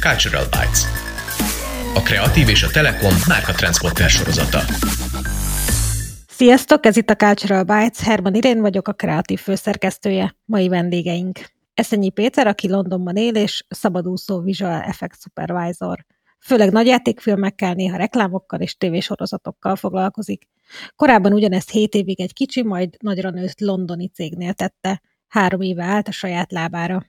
Cultural Bytes. A Kreatív és a Telekom márka transporter sorozata. Sziasztok, ez itt a Cultural Bytes, Herman Irén vagyok, a kreatív főszerkesztője. Mai vendégeink. Eszenyi Péter, aki Londonban él, és szabadúszó Visual Effects Supervisor. Főleg nagyjátékfilmekkel, néha reklámokkal és tévésorozatokkal foglalkozik. Korábban ugyanezt 7 évig egy kicsi, majd nagyra nőtt londoni cégnél tette. Három éve állt a saját lábára.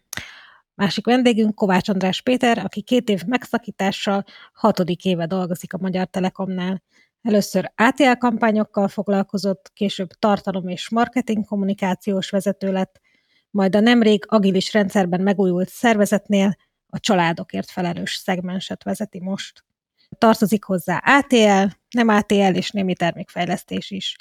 Másik vendégünk Kovács András Péter, aki két év megszakítással hatodik éve dolgozik a Magyar Telekomnál. Először ATL kampányokkal foglalkozott, később tartalom és marketing kommunikációs vezető lett, majd a nemrég agilis rendszerben megújult szervezetnél a családokért felelős szegmenset vezeti most. Tartozik hozzá ATL, nem ATL és némi termékfejlesztés is.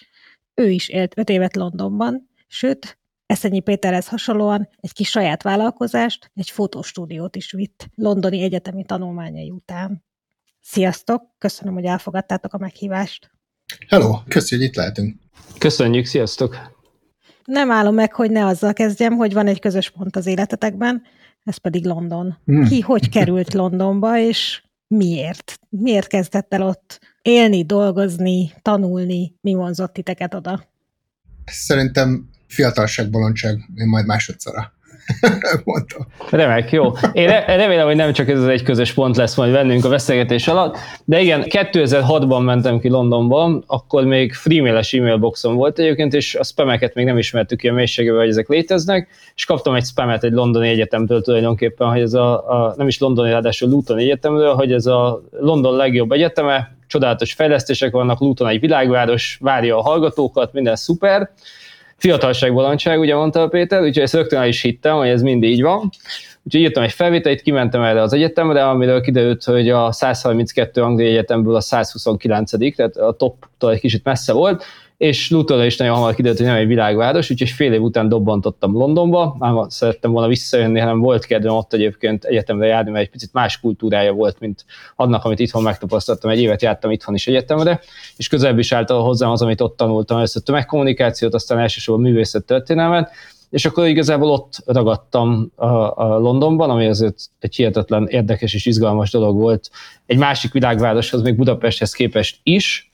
Ő is élt öt évet Londonban, sőt, Eszenyi Péterhez hasonlóan egy kis saját vállalkozást, egy fotostúdiót is vitt londoni egyetemi tanulmányai után. Sziasztok, köszönöm, hogy elfogadtátok a meghívást. Hello, köszönjük, hogy itt lehetünk. Köszönjük, sziasztok! Nem állom meg, hogy ne azzal kezdjem, hogy van egy közös pont az életetekben, ez pedig London. Hmm. Ki hogy került Londonba, és miért? Miért kezdett el ott élni, dolgozni, tanulni? Mi vonzott titeket oda? Szerintem fiatalság, bolondság, én majd másodszorra. mondtam. Remek, jó. Én remélem, hogy nem csak ez az egy közös pont lesz majd bennünk a beszélgetés alatt, de igen, 2006-ban mentem ki Londonba, akkor még freemail-es e-mailboxom volt egyébként, és a spameket még nem ismertük ki a mélységebe, hogy ezek léteznek, és kaptam egy spamet egy londoni egyetemtől tulajdonképpen, hogy ez a, a nem is londoni, ráadásul Luton egyetemről, hogy ez a London legjobb egyeteme, csodálatos fejlesztések vannak, Luton egy világváros, várja a hallgatókat, minden szuper, fiatalság, bolondság, ugye mondta a Péter, úgyhogy ezt rögtön is hittem, hogy ez mind így van. Úgyhogy írtam egy felvételt, kimentem erre az egyetemre, amiről kiderült, hogy a 132 Anglia Egyetemből a 129 tehát a toptól egy kicsit messze volt, és Lutonra is nagyon hamar kiderült, hogy nem egy világváros, úgyhogy fél év után dobbantottam Londonba, már szerettem volna visszajönni, hanem volt kedvem ott egyébként egyetemre járni, mert egy picit más kultúrája volt, mint annak, amit itthon megtapasztaltam. Egy évet jártam itthon is egyetemre, és közelebb is állt hozzám az, amit ott tanultam, először tömegkommunikációt, aztán elsősorban művészet történelmet, és akkor igazából ott ragadtam a, a Londonban, ami azért egy hihetetlen érdekes és izgalmas dolog volt. Egy másik világvároshoz, még Budapesthez képest is,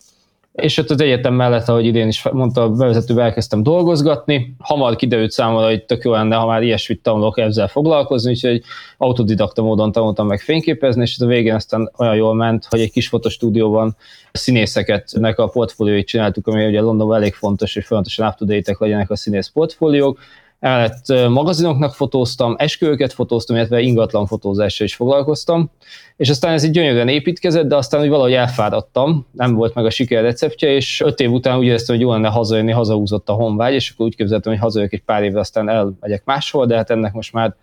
és ott az egyetem mellett, ahogy idén is mondta, a bevezetőbe elkezdtem dolgozgatni. Hamar kiderült számomra, hogy tök jó lenne, ha már ilyesmit tanulok ezzel foglalkozni, úgyhogy autodidakta módon tanultam meg fényképezni, és a végén aztán olyan jól ment, hogy egy kis fotostúdióban színészeket nek a portfólióit csináltuk, ami ugye Londonban elég fontos, hogy folyamatosan up legyenek a színész portfóliók, Emellett magazinoknak fotóztam, esküvőket fotóztam, illetve ingatlan fotózással is foglalkoztam, és aztán ez egy gyönyörűen építkezett, de aztán úgy valahogy elfáradtam, nem volt meg a siker receptje, és öt év után úgy éreztem, hogy jó lenne hazajönni, hazahúzott a honvágy, és akkor úgy képzeltem, hogy hazajövök egy pár évre, aztán elmegyek máshol, de hát ennek most már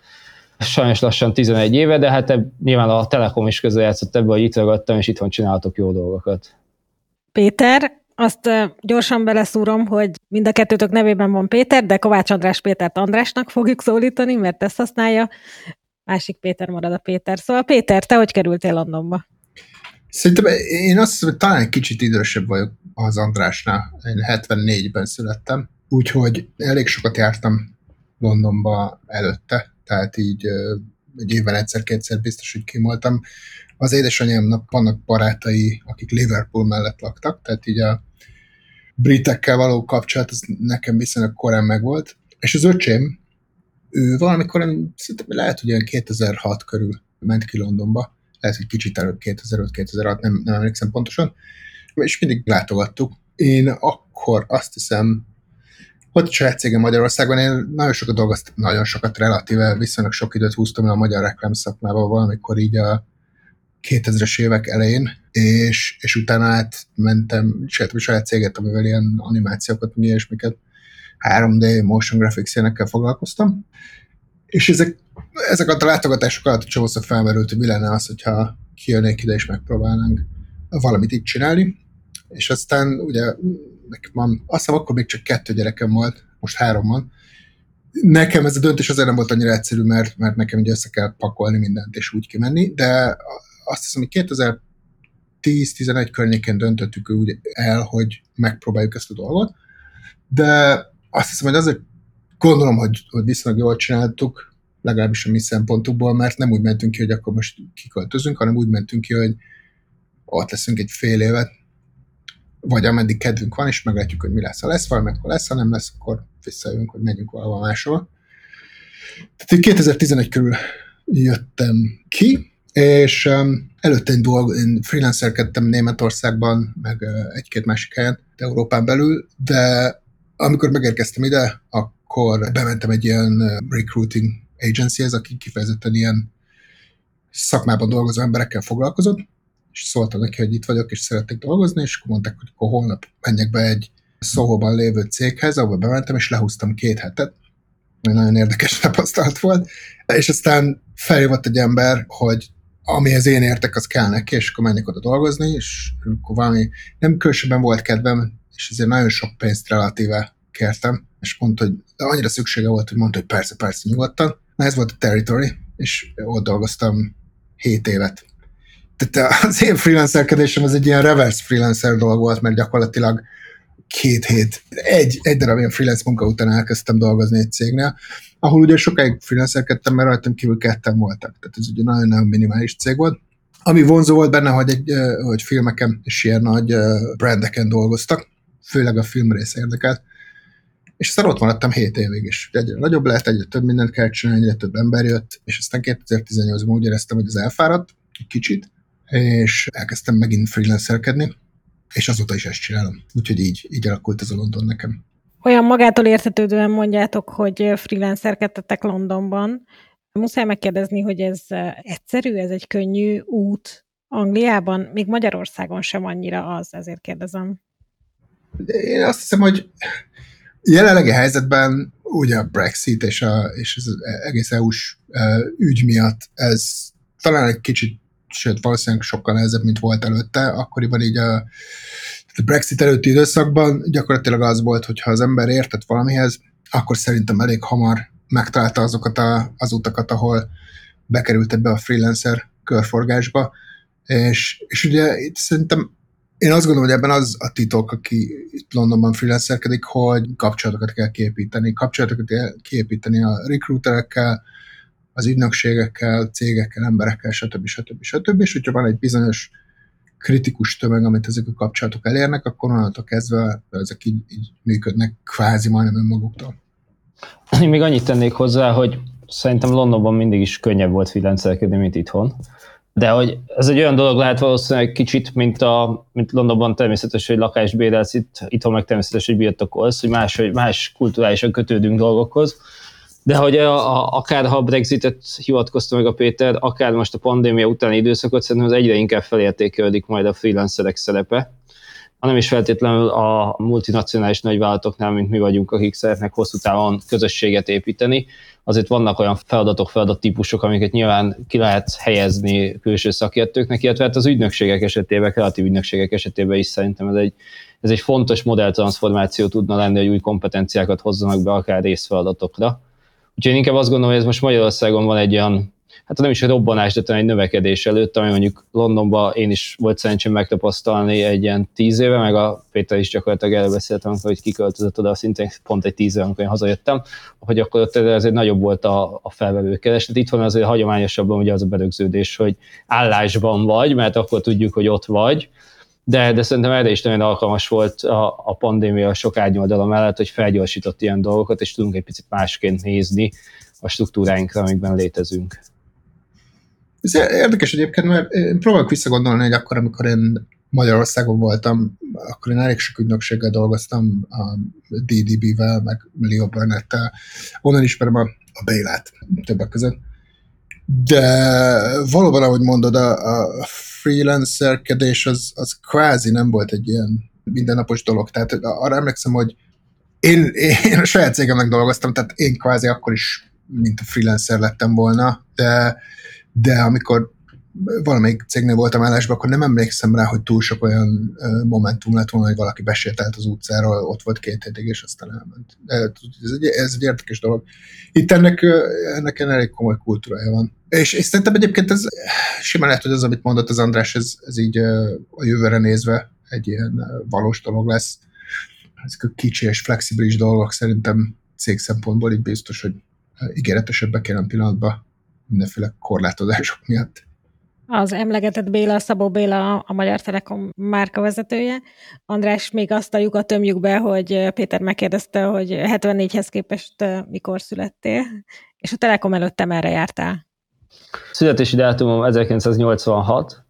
sajnos lassan 11 éve, de hát ebb, nyilván a Telekom is közrejátszott ebbe, hogy itt ragadtam, és itthon csináltok jó dolgokat. Péter, azt gyorsan beleszúrom, hogy mind a kettőtök nevében van Péter, de Kovács András Pétert Andrásnak fogjuk szólítani, mert ezt használja. Másik Péter marad a Péter. Szóval Péter, te hogy kerültél Londonba? Szerintem én azt hiszem, hogy talán egy kicsit idősebb vagyok az Andrásnál. Én 74-ben születtem, úgyhogy elég sokat jártam Londonba előtte, tehát így egy évvel egyszer-kétszer biztos, hogy kimoltam. Az édesanyámnak vannak barátai, akik Liverpool mellett laktak, tehát így a britekkel való kapcsolat, az nekem viszonylag korán megvolt. És az öcsém, ő valamikor, szerintem lehet, hogy olyan 2006 körül ment ki Londonba, lehet, hogy kicsit előbb 2005-2006, nem, nem emlékszem pontosan, és mindig látogattuk. Én akkor azt hiszem, volt egy saját cégem Magyarországon, én nagyon sokat dolgoztam, nagyon sokat relatíve, viszonylag sok időt húztam a magyar reklám szakmában valamikor így a 2000-es évek elején, és, és utána átmentem, csináltam saját céget, amivel ilyen animációkat, meg ilyesmiket, 3D motion graphics ilyenekkel foglalkoztam, és ezek, ezek a látogatások alatt csomószor felmerült, hogy mi lenne az, hogyha kijönnék ide és megpróbálnánk valamit itt csinálni, és aztán ugye nekem van, azt hiszem akkor még csak kettő gyerekem volt, most három van, Nekem ez a döntés azért nem volt annyira egyszerű, mert, mert nekem ugye össze kell pakolni mindent és úgy kimenni, de azt hiszem, hogy 2010-11 környékén döntöttük úgy el, hogy megpróbáljuk ezt a dolgot, de azt hiszem, hogy azért gondolom, hogy, hogy viszonylag jól csináltuk, legalábbis a mi szempontukból, mert nem úgy mentünk ki, hogy akkor most kiköltözünk, hanem úgy mentünk ki, hogy ott leszünk egy fél évet, vagy ameddig kedvünk van, és meglátjuk, hogy mi lesz. Ha lesz valami, akkor lesz, ha nem lesz, akkor visszajövünk, hogy menjünk valahol máshol. Tehát 2011 körül jöttem ki, és um, előtte én, dolg, én freelancerkedtem Németországban, meg uh, egy-két másik helyen, Európán belül, de amikor megérkeztem ide, akkor bementem egy ilyen recruiting agencyhez, aki kifejezetten ilyen szakmában dolgozó emberekkel foglalkozott, és szóltam neki, hogy itt vagyok, és szeretnék dolgozni, és akkor mondták, hogy akkor holnap menjek be egy szóval lévő céghez, ahol bementem, és lehúztam két hetet. Nagyon érdekes tapasztalat volt. És aztán feljövott egy ember, hogy amihez én értek, az kell neki, és akkor menjek oda dolgozni, és akkor valami nem külsőben volt kedvem, és ezért nagyon sok pénzt relatíve kértem, és mondta, hogy annyira szüksége volt, hogy mondta, hogy persze, persze, nyugodtan. Na ez volt a Territory, és ott dolgoztam 7 évet. Tehát az én freelancerkedésem az egy ilyen reverse freelancer dolog volt, mert gyakorlatilag két hét, egy, egy darab ilyen freelance munka után elkezdtem dolgozni egy cégnél, ahol ugye sokáig freelancerkedtem, mert rajtam kívül ketten voltak. Tehát ez ugye nagyon-nagyon minimális cég volt. Ami vonzó volt benne, hogy, egy, hogy filmeken és ilyen nagy brandeken dolgoztak, főleg a film része érdekelt. És aztán ott maradtam 7 évig is. Egyre nagyobb lett, egyre több mindent kell csinálni, egyre több ember jött, és aztán 2018-ban úgy éreztem, hogy az elfáradt, egy kicsit, és elkezdtem megint freelancerkedni, és azóta is ezt csinálom. Úgyhogy így, így alakult ez a London nekem. Olyan magától értetődően mondjátok, hogy freelancerkedtetek Londonban. Muszáj megkérdezni, hogy ez egyszerű, ez egy könnyű út Angliában, még Magyarországon sem annyira az, ezért kérdezem. Én azt hiszem, hogy jelenlegi helyzetben ugye a Brexit és, a, és az egész EU-s ügy miatt ez talán egy kicsit sőt valószínűleg sokkal nehezebb, mint volt előtte. Akkoriban így a, Brexit előtti időszakban gyakorlatilag az volt, hogy ha az ember értett valamihez, akkor szerintem elég hamar megtalálta azokat a, az utakat, ahol bekerült ebbe a freelancer körforgásba, és, és ugye itt szerintem én azt gondolom, hogy ebben az a titok, aki itt Londonban freelancerkedik, hogy kapcsolatokat kell kiépíteni, kapcsolatokat kell kiépíteni a recruiterekkel, az ügynökségekkel, cégekkel, emberekkel, stb. stb. stb. És hogyha van egy bizonyos kritikus tömeg, amit ezek a kapcsolatok elérnek, akkor onnantól kezdve ezek így, így működnek kvázi majdnem önmaguktól. Én még annyit tennék hozzá, hogy szerintem Londonban mindig is könnyebb volt freelancerkedni, mint itthon. De hogy ez egy olyan dolog lehet valószínűleg kicsit, mint, a, mint Londonban természetes, hogy lakást bérelsz, itt, itthon meg természetes, hogy birtokolsz, hogy más, hogy más kulturálisan kötődünk dolgokhoz de hogy a, a, akár ha a Brexitet hivatkozta meg a Péter, akár most a pandémia utáni időszakot, szerintem az egyre inkább felértékelődik majd a freelancerek szerepe, hanem is feltétlenül a multinacionális nagyvállalatoknál, mint mi vagyunk, akik szeretnek hosszú távon közösséget építeni. Azért vannak olyan feladatok, feladattípusok, amiket nyilván ki lehet helyezni külső szakértőknek, illetve hát az ügynökségek esetében, kreatív ügynökségek esetében is szerintem ez egy, ez egy fontos modelltranszformáció tudna lenni, hogy új kompetenciákat hozzanak be akár részfeladatokra Úgyhogy én inkább azt gondolom, hogy ez most Magyarországon van egy olyan, hát nem is robbanás, de egy növekedés előtt, ami mondjuk Londonban én is volt szerencsém megtapasztalni egy ilyen tíz éve, meg a Péter is gyakorlatilag előbeszéltem, hogy kiköltözött oda, szintén pont egy tíz éve, amikor én hazajöttem, hogy akkor ott azért nagyobb volt a, a felvevő kereslet. Itt van azért hagyományosabban ugye az a berögződés, hogy állásban vagy, mert akkor tudjuk, hogy ott vagy, de, de szerintem erre is nagyon alkalmas volt a, a pandémia sok árnyoldala mellett, hogy felgyorsított ilyen dolgokat, és tudunk egy picit másként nézni a struktúráinkra, amikben létezünk. Ez érdekes egyébként, mert én próbálok visszagondolni, hogy akkor, amikor én Magyarországon voltam, akkor én elég sok ügynökséggel dolgoztam, a DDB-vel, meg Leo Burnett-tel. Onnan ismerem a, a Bélát többek között. De valóban, ahogy mondod, a, a freelancerkedés az, az kvázi nem volt egy ilyen mindennapos dolog. Tehát arra emlékszem, hogy én, én a saját cégemnek dolgoztam, tehát én kvázi akkor is, mint a freelancer lettem volna, de, de amikor valamelyik cégnél voltam állásban, akkor nem emlékszem rá, hogy túl sok olyan momentum lett volna, hogy valaki besételt az utcáról, ott volt két hétig, és aztán elment. Ez egy, ez egy érdekes dolog. Itt ennek, ennek elég komoly kultúrája van. És, és szerintem egyébként ez simán lehet, hogy az, amit mondott az András, ez, ez így a jövőre nézve egy ilyen valós dolog lesz. Ezek a kicsi és flexibilis dolgok szerintem cég szempontból így biztos, hogy ígéretesebbek jelen pillanatban mindenféle korlátozások miatt. Az emlegetett Béla, Szabó Béla, a Magyar Telekom márkavezetője. András, még azt a lyukat tömjük be, hogy Péter megkérdezte, hogy 74-hez képest mikor születtél, és a Telekom előtte merre jártál? Születési dátumom 1986,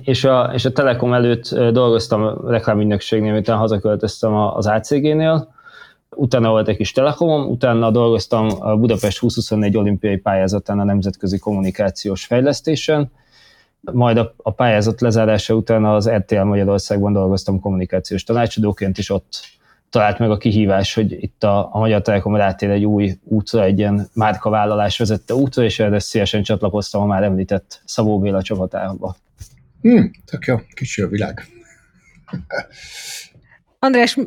és a, és a Telekom előtt dolgoztam reklámügynökségnél, miután hazaköltöztem az ACG-nél, utána volt egy kis Telekomom, utána dolgoztam a Budapest 2024 olimpiai pályázatán a nemzetközi kommunikációs fejlesztésen, majd a, a pályázat lezárása után az RTL Magyarországban dolgoztam kommunikációs tanácsadóként, és ott talált meg a kihívás, hogy itt a, a Magyar Telekom rátér egy új útra, egy ilyen márkavállalás vezette útra, és erre szívesen csatlakoztam a már említett Szabó Béla csapatába. Hmm, tök jó, kicsi a világ. András,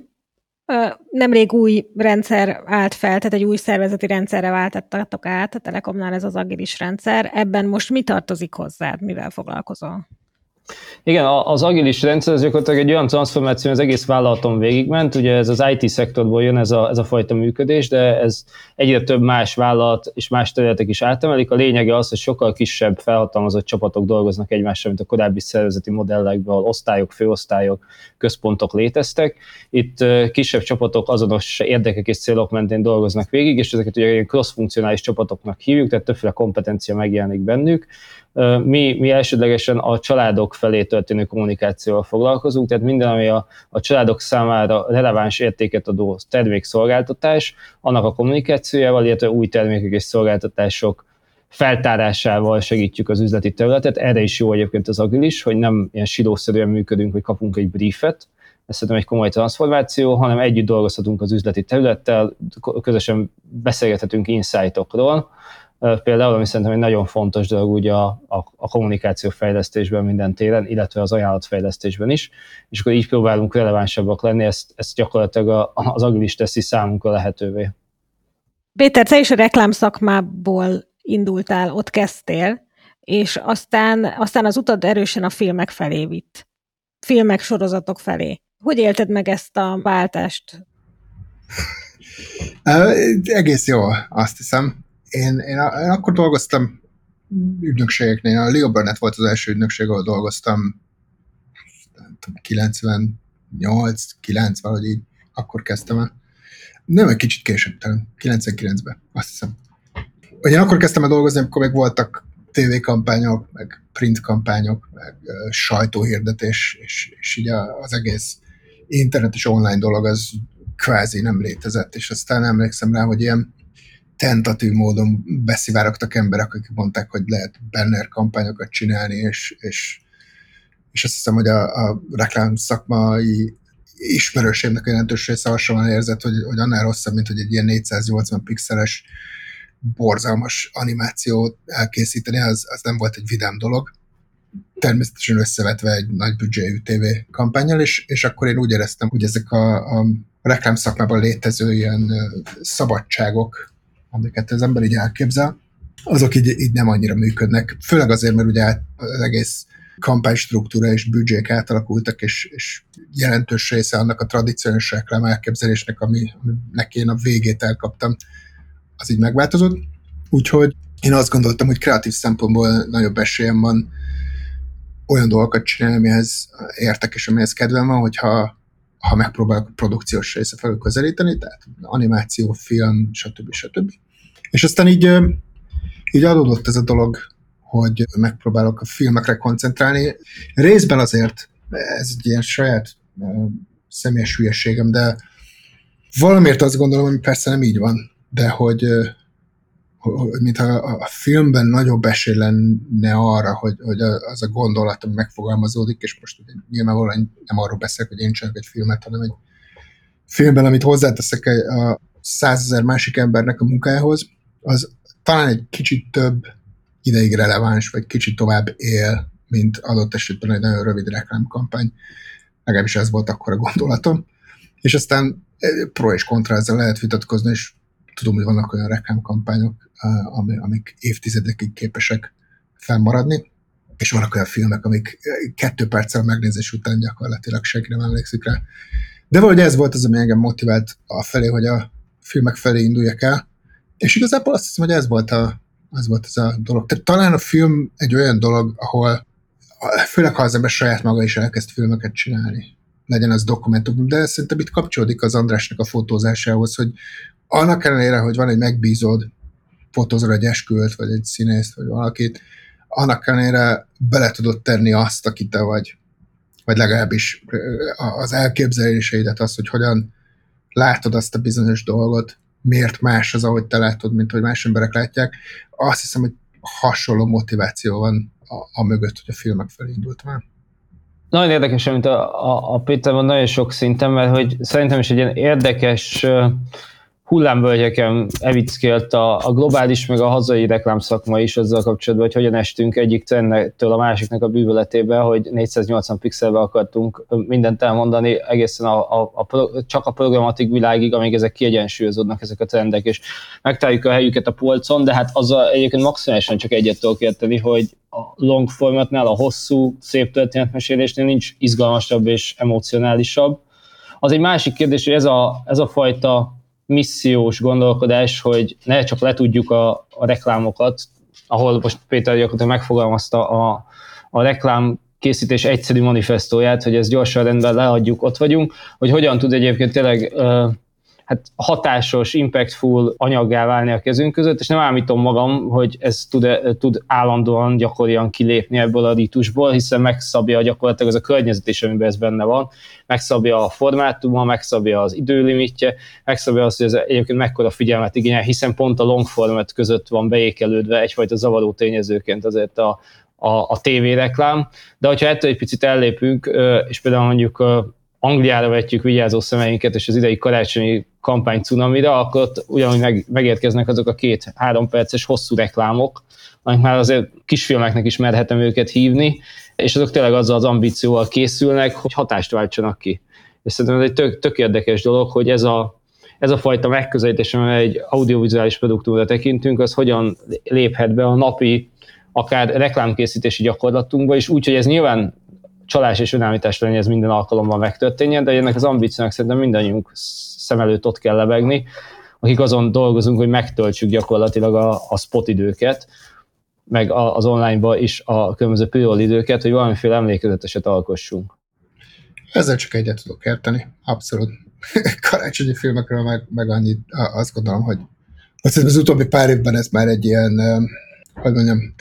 nemrég új rendszer állt fel, tehát egy új szervezeti rendszerre váltattatok át, a Telekomnál ez az agilis rendszer. Ebben most mi tartozik hozzád, mivel foglalkozol? Igen, az agilis rendszer az gyakorlatilag egy olyan transformáció, az egész vállalaton végigment. Ugye ez az IT szektorból jön ez a, ez a fajta működés, de ez egyre több más vállalat és más területek is átemelik. A lényege az, hogy sokkal kisebb felhatalmazott csapatok dolgoznak egymással, mint a korábbi szervezeti modellekben, ahol osztályok, főosztályok, központok léteztek. Itt kisebb csapatok azonos érdekek és célok mentén dolgoznak végig, és ezeket ugye cross-funkcionális csapatoknak hívjuk, tehát többféle kompetencia megjelenik bennük mi, mi elsődlegesen a családok felé történő kommunikációval foglalkozunk, tehát minden, ami a, a családok számára releváns értéket adó termékszolgáltatás, annak a kommunikációjával, illetve új termékek és szolgáltatások feltárásával segítjük az üzleti területet. Erre is jó egyébként az agilis, hogy nem ilyen silószerűen működünk, hogy kapunk egy briefet, ez szerintem egy komoly transformáció, hanem együtt dolgozhatunk az üzleti területtel, közösen beszélgethetünk insightokról, például, ami szerintem egy nagyon fontos dolog ugye a, a, a kommunikáció fejlesztésben minden téren, illetve az ajánlatfejlesztésben is, és akkor így próbálunk relevánsabbak lenni, ezt, ezt gyakorlatilag az agilis teszi számunkra lehetővé. Péter, te is a reklámszakmából indultál, ott kezdtél, és aztán, aztán az utad erősen a filmek felé vitt. Filmek, sorozatok felé. Hogy élted meg ezt a váltást? Egész jó, azt hiszem én, én, én akkor dolgoztam ügynökségeknél, a Leo Burnett volt az első ügynökség, ahol dolgoztam 98, 9, valahogy így, akkor kezdtem el. Nem, egy kicsit később, talán 99-ben, azt hiszem. Ugye akkor kezdtem el dolgozni, amikor még voltak tévékampányok, meg print kampányok, meg uh, sajtóhirdetés, és, és így az egész internetes online dolog az kvázi nem létezett, és aztán emlékszem rá, hogy ilyen tentatív módon beszivárogtak emberek, akik mondták, hogy lehet banner kampányokat csinálni, és, és, és azt hiszem, hogy a, a reklám szakmai ismerőségnek a jelentős része hasonlóan érzett, hogy, hogy annál rosszabb, mint hogy egy ilyen 480 pixeles borzalmas animációt elkészíteni, az, az nem volt egy vidám dolog. Természetesen összevetve egy nagy büdzséjű TV kampányjal, és, és akkor én úgy éreztem, hogy ezek a, a reklám szakmában létező ilyen szabadságok, amiket az ember így elképzel, azok így, így nem annyira működnek. Főleg azért, mert ugye az egész kampánystruktúra és büdzsék átalakultak, és, és jelentős része annak a tradicionális reklám elképzelésnek, ami, aminek én a végét elkaptam, az így megváltozott. Úgyhogy én azt gondoltam, hogy kreatív szempontból nagyobb esélyem van olyan dolgokat csinálni, amihez értek és amihez kedvem van, hogyha ha megpróbálok a produkciós része felül közelíteni, tehát animáció, film, stb. stb. És aztán így, így adódott ez a dolog, hogy megpróbálok a filmekre koncentrálni. Részben azért, ez egy ilyen saját személyes hülyeségem, de valamiért azt gondolom, hogy persze nem így van, de hogy mintha a filmben nagyobb esély lenne arra, hogy, hogy az a gondolat, ami megfogalmazódik, és most nyilvánvalóan nem arról beszélek, hogy én csinálok egy filmet, hanem egy filmben, amit hozzáteszek a százezer másik embernek a munkájához, az talán egy kicsit több ideig releváns, vagy kicsit tovább él, mint adott esetben egy nagyon rövid reklámkampány. Legalábbis ez volt akkor a gondolatom. És aztán eh, pro és kontra ezzel lehet vitatkozni, és tudom, hogy vannak olyan reklámkampányok, amik évtizedekig képesek fennmaradni, és vannak olyan filmek, amik kettő perccel megnézés után gyakorlatilag senki nem emlékszik rá. De valahogy ez volt az, ami engem motivált a felé, hogy a filmek felé induljak el, És igazából azt hiszem, hogy ez volt, a, az volt ez a dolog. Tehát talán a film egy olyan dolog, ahol főleg ha az ember saját maga is elkezd filmeket csinálni, legyen az dokumentum, de szerintem itt kapcsolódik az Andrásnak a fotózásához, hogy annak ellenére, hogy van egy megbízód, fotózol egy esküvőt, vagy egy színészt, vagy valakit, annak ellenére bele tudod tenni azt, aki te vagy, vagy legalábbis az elképzeléseidet, az, hogy hogyan látod azt a bizonyos dolgot, miért más az, ahogy te látod, mint hogy más emberek látják. Azt hiszem, hogy hasonló motiváció van a, a mögött, hogy a filmek felé indult már. Nagyon érdekes, amit a, a, a Péter van nagyon sok szinten, mert hogy szerintem is egy ilyen érdekes hullámvölgyeken evickélt a, a globális, meg a hazai reklámszakma is azzal kapcsolatban, hogy hogyan estünk egyik trendektől a másiknak a bűvöletébe, hogy 480 pixelbe akartunk mindent elmondani egészen a, a, a, csak a programatik világig, amíg ezek kiegyensúlyozódnak ezek a trendek, és megtaláljuk a helyüket a polcon, de hát azzal egyébként maximálisan csak egyet tudok érteni, hogy a long formatnál, a hosszú, szép történetmesélésnél nincs izgalmasabb és emocionálisabb. Az egy másik kérdés, hogy ez a, ez a fajta missziós gondolkodás, hogy ne csak letudjuk a, a reklámokat, ahol most Péter gyakorlatilag megfogalmazta a, a reklám készítés egyszerű manifestóját, hogy ezt gyorsan rendben leadjuk, ott vagyunk, hogy hogyan tud egyébként tényleg hát hatásos, impactful anyaggá válni a kezünk között, és nem állítom magam, hogy ez tud, tud állandóan gyakorian kilépni ebből a ritusból, hiszen megszabja gyakorlatilag az a környezet is, amiben ez benne van, megszabja a formátuma, megszabja az időlimitje, megszabja azt, hogy ez egyébként mekkora figyelmet igényel, hiszen pont a long format között van beékelődve egyfajta zavaró tényezőként azért a, a, a tévéreklám, de hogyha ettől egy picit ellépünk, és például mondjuk Angliára vetjük vigyázó szemeinket, és az idei karácsonyi kampány cunamira, akkor ott ugyanúgy meg, megérkeznek azok a két-három perces hosszú reklámok, amik már azért kisfilmeknek is merhetem őket hívni, és azok tényleg azzal az ambícióval készülnek, hogy hatást váltsanak ki. És szerintem ez egy tök, tök érdekes dolog, hogy ez a, ez a fajta megközelítés, amely egy audiovizuális produktumra tekintünk, az hogyan léphet be a napi, akár reklámkészítési gyakorlatunkba, és úgy, hogy ez nyilván csalás és önállítás lenni, ez minden alkalommal megtörténjen, de ennek az ambíciónak szerintem mindannyiunk szem előtt ott kell lebegni, akik azon dolgozunk, hogy megtöltsük gyakorlatilag a, a spot időket, meg az online-ba is a különböző pre időket, hogy valamiféle emlékezeteset alkossunk. Ezzel csak egyet tudok érteni, abszolút. Karácsonyi filmekről meg, meg annyit azt gondolom, hogy azt az utóbbi pár évben ez már egy ilyen, hogy mondjam,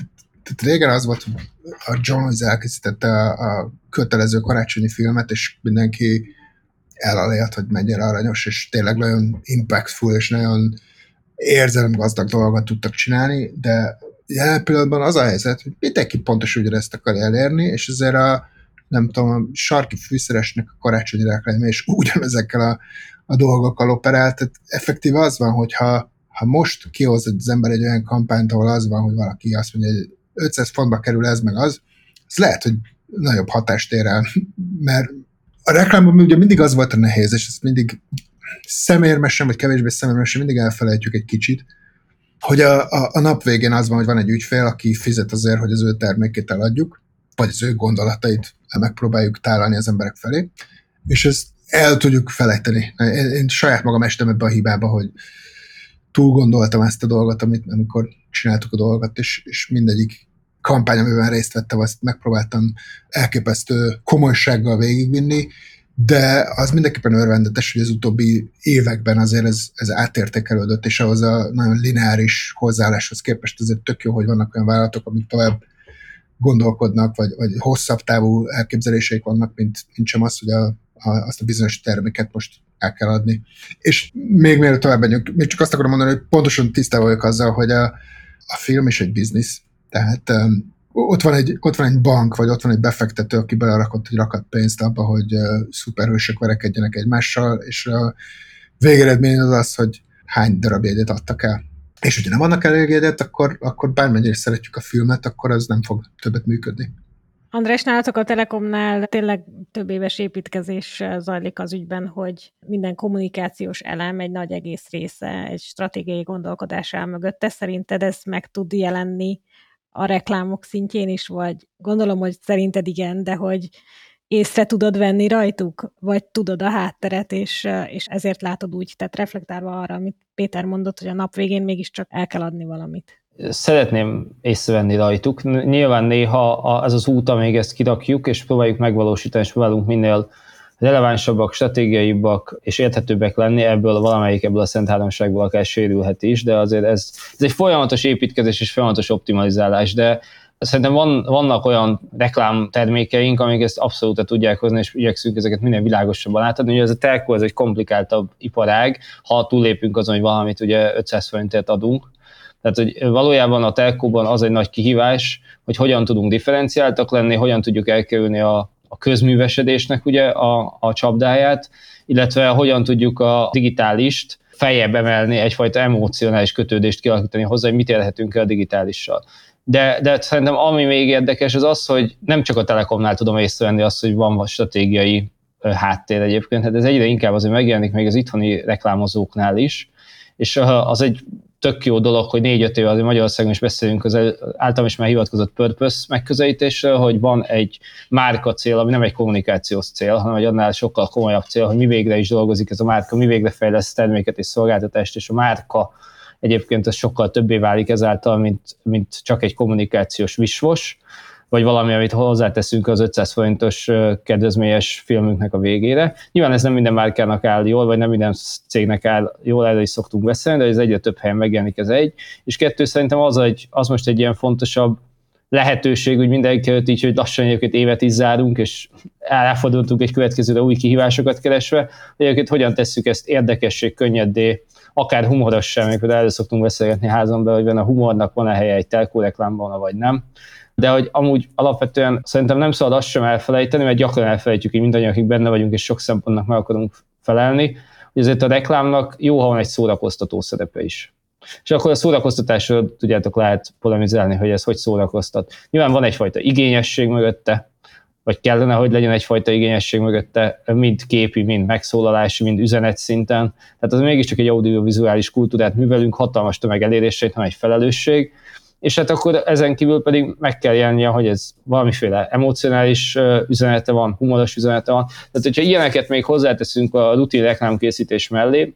tehát régen az volt, hogy a John Lewis elkészítette a, a kötelező karácsonyi filmet, és mindenki elalélt, hogy mennyire aranyos, és tényleg nagyon impactful, és nagyon érzelemgazdag dolgokat tudtak csinálni, de jelen pillanatban az a helyzet, hogy mindenki pontosan ugyanezt akar elérni, és ezért a nem tudom, a sarki fűszeresnek a karácsonyi reklámja, és ugyanezekkel a, a dolgokkal operál, tehát effektív az van, hogyha ha most kihoz az ember egy olyan kampányt, ahol az van, hogy valaki azt mondja, hogy 500 fontba kerül ez meg az, az lehet, hogy nagyobb hatást ér el, mert a reklámban ugye mindig az volt a nehéz, és ezt mindig szemérmesen, vagy kevésbé szemérmesen mindig elfelejtjük egy kicsit, hogy a, a, a nap végén az van, hogy van egy ügyfél, aki fizet azért, hogy az ő termékét eladjuk, vagy az ő gondolatait megpróbáljuk tálalni az emberek felé, és ezt el tudjuk felejteni. Én, én saját magam estem ebbe a hibába, hogy túl gondoltam ezt a dolgot, amit, amikor csináltuk a dolgot, és, és mindegyik kampány, amiben részt vettem, azt megpróbáltam elképesztő komolysággal végigvinni, de az mindenképpen örvendetes, hogy az utóbbi években azért ez, ez átértékelődött, és ahhoz a nagyon lineáris hozzáálláshoz képest azért tök jó, hogy vannak olyan vállalatok, amik tovább gondolkodnak, vagy, vagy hosszabb távú elképzeléseik vannak, mint, mint sem az, hogy a, a, azt a bizonyos terméket most el kell adni. És még mielőtt tovább megyünk, még csak azt akarom mondani, hogy pontosan tisztában vagyok azzal, hogy a, a film is egy biznisz, tehát um, ott van, egy, ott van egy bank, vagy ott van egy befektető, aki belerakott egy rakat pénzt abba, hogy uh, szuperhősök verekedjenek egymással, és a végeredmény az az, hogy hány darab jegyet adtak el. És hogyha nem vannak elég jegyet, akkor, akkor bármennyire szeretjük a filmet, akkor az nem fog többet működni. András, nálatok a Telekomnál tényleg több éves építkezés zajlik az ügyben, hogy minden kommunikációs elem egy nagy egész része, egy stratégiai gondolkodás áll mögötte. Szerinted ez meg tud jelenni a reklámok szintjén is, vagy gondolom, hogy szerinted igen, de hogy észre tudod venni rajtuk, vagy tudod a hátteret, és, és ezért látod úgy, tehát reflektálva arra, amit Péter mondott, hogy a nap végén mégiscsak el kell adni valamit. Szeretném észrevenni rajtuk. Nyilván néha az az út, amíg ezt kirakjuk, és próbáljuk megvalósítani, és próbálunk minél relevánsabbak, stratégiaibbak és érthetőbbek lenni, ebből valamelyik ebből a Szent Háromságból akár sérülhet is, de azért ez, ez egy folyamatos építkezés és folyamatos optimalizálás, de Szerintem van, vannak olyan reklámtermékeink, amik ezt abszolút tudják hozni, és igyekszünk ezeket minél világosabban átadni. Ugye ez a telkó, ez egy komplikáltabb iparág, ha túlépünk azon, hogy valamit ugye 500 forintért adunk. Tehát, hogy valójában a telkóban az egy nagy kihívás, hogy hogyan tudunk differenciáltak lenni, hogyan tudjuk elkerülni a, a közművesedésnek ugye a, a csapdáját, illetve hogyan tudjuk a digitálist feljebb emelni, egyfajta emocionális kötődést kialakítani hozzá, hogy mit élhetünk el a digitálissal. De, de szerintem ami még érdekes az az, hogy nem csak a Telekomnál tudom észrevenni azt, hogy van stratégiai háttér egyébként, hát ez egyre inkább azért megjelenik még az itthoni reklámozóknál is, és az egy tök jó dolog, hogy négy-öt éve azért Magyarországon is beszélünk az általam is már hivatkozott purpose megközelítésről, hogy van egy márka cél, ami nem egy kommunikációs cél, hanem egy annál sokkal komolyabb cél, hogy mi végre is dolgozik ez a márka, mi végre fejleszt terméket és szolgáltatást, és a márka Egyébként ez sokkal többé válik ezáltal, mint, mint csak egy kommunikációs visvos, vagy valami, amit hozzáteszünk az 500 forintos kedvezményes filmünknek a végére. Nyilván ez nem minden márkának áll jól, vagy nem minden cégnek áll jól, erre is szoktunk beszélni, de ez egyre több helyen megjelenik ez egy. És kettő, szerintem az, egy, az most egy ilyen fontosabb lehetőség, hogy mindenki előtt így, hogy lassan egyébként évet is zárunk, és elfordultunk egy következőre új kihívásokat keresve, hogy egyébként hogyan tesszük ezt érdekesség, könnyedé, akár humoros sem, amikor erről szoktunk beszélgetni házon be, hogy a humornak van-e helye egy telkó reklámban, vagy nem. De hogy amúgy alapvetően szerintem nem szabad azt sem elfelejteni, mert gyakran elfelejtjük, hogy mindannyian, akik benne vagyunk, és sok szempontnak meg akarunk felelni, hogy ezért a reklámnak jó, ha van egy szórakoztató szerepe is. És akkor a szórakoztatásról tudjátok lehet polemizálni, hogy ez hogy szórakoztat. Nyilván van egyfajta igényesség mögötte, vagy kellene, hogy legyen egyfajta igényesség mögötte, mind képi, mind megszólalási, mind üzenet szinten. Tehát az mégiscsak egy audiovizuális kultúrát művelünk, hatalmas tömeg elérését, hanem egy felelősség. És hát akkor ezen kívül pedig meg kell jelennie, hogy ez valamiféle emocionális üzenete van, humoros üzenete van. Tehát, hogyha ilyeneket még hozzáteszünk a rutin reklámkészítés mellé,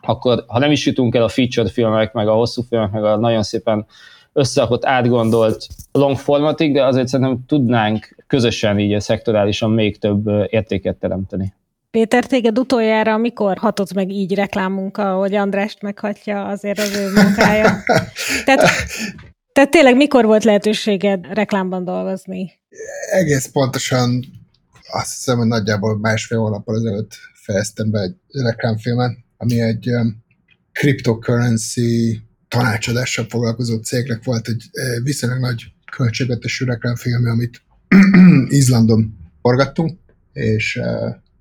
akkor ha nem is jutunk el a feature filmek, meg a hosszú filmek, meg a nagyon szépen összerakott, átgondolt long formatig, de azért szerintem tudnánk közösen így a szektorálisan még több értéket teremteni. Péter, téged utoljára mikor hatott meg így reklámunka, hogy Andrást meghatja azért az ő munkája? tehát, tehát tényleg mikor volt lehetőséged reklámban dolgozni? Egész pontosan azt hiszem, hogy nagyjából másfél hónappal ezelőtt fejeztem be egy reklámfilmet, ami egy um, cryptocurrency tanácsadással foglalkozó cégnek volt egy viszonylag nagy költségvetésű reklámfilm, amit Izlandon forgattunk, és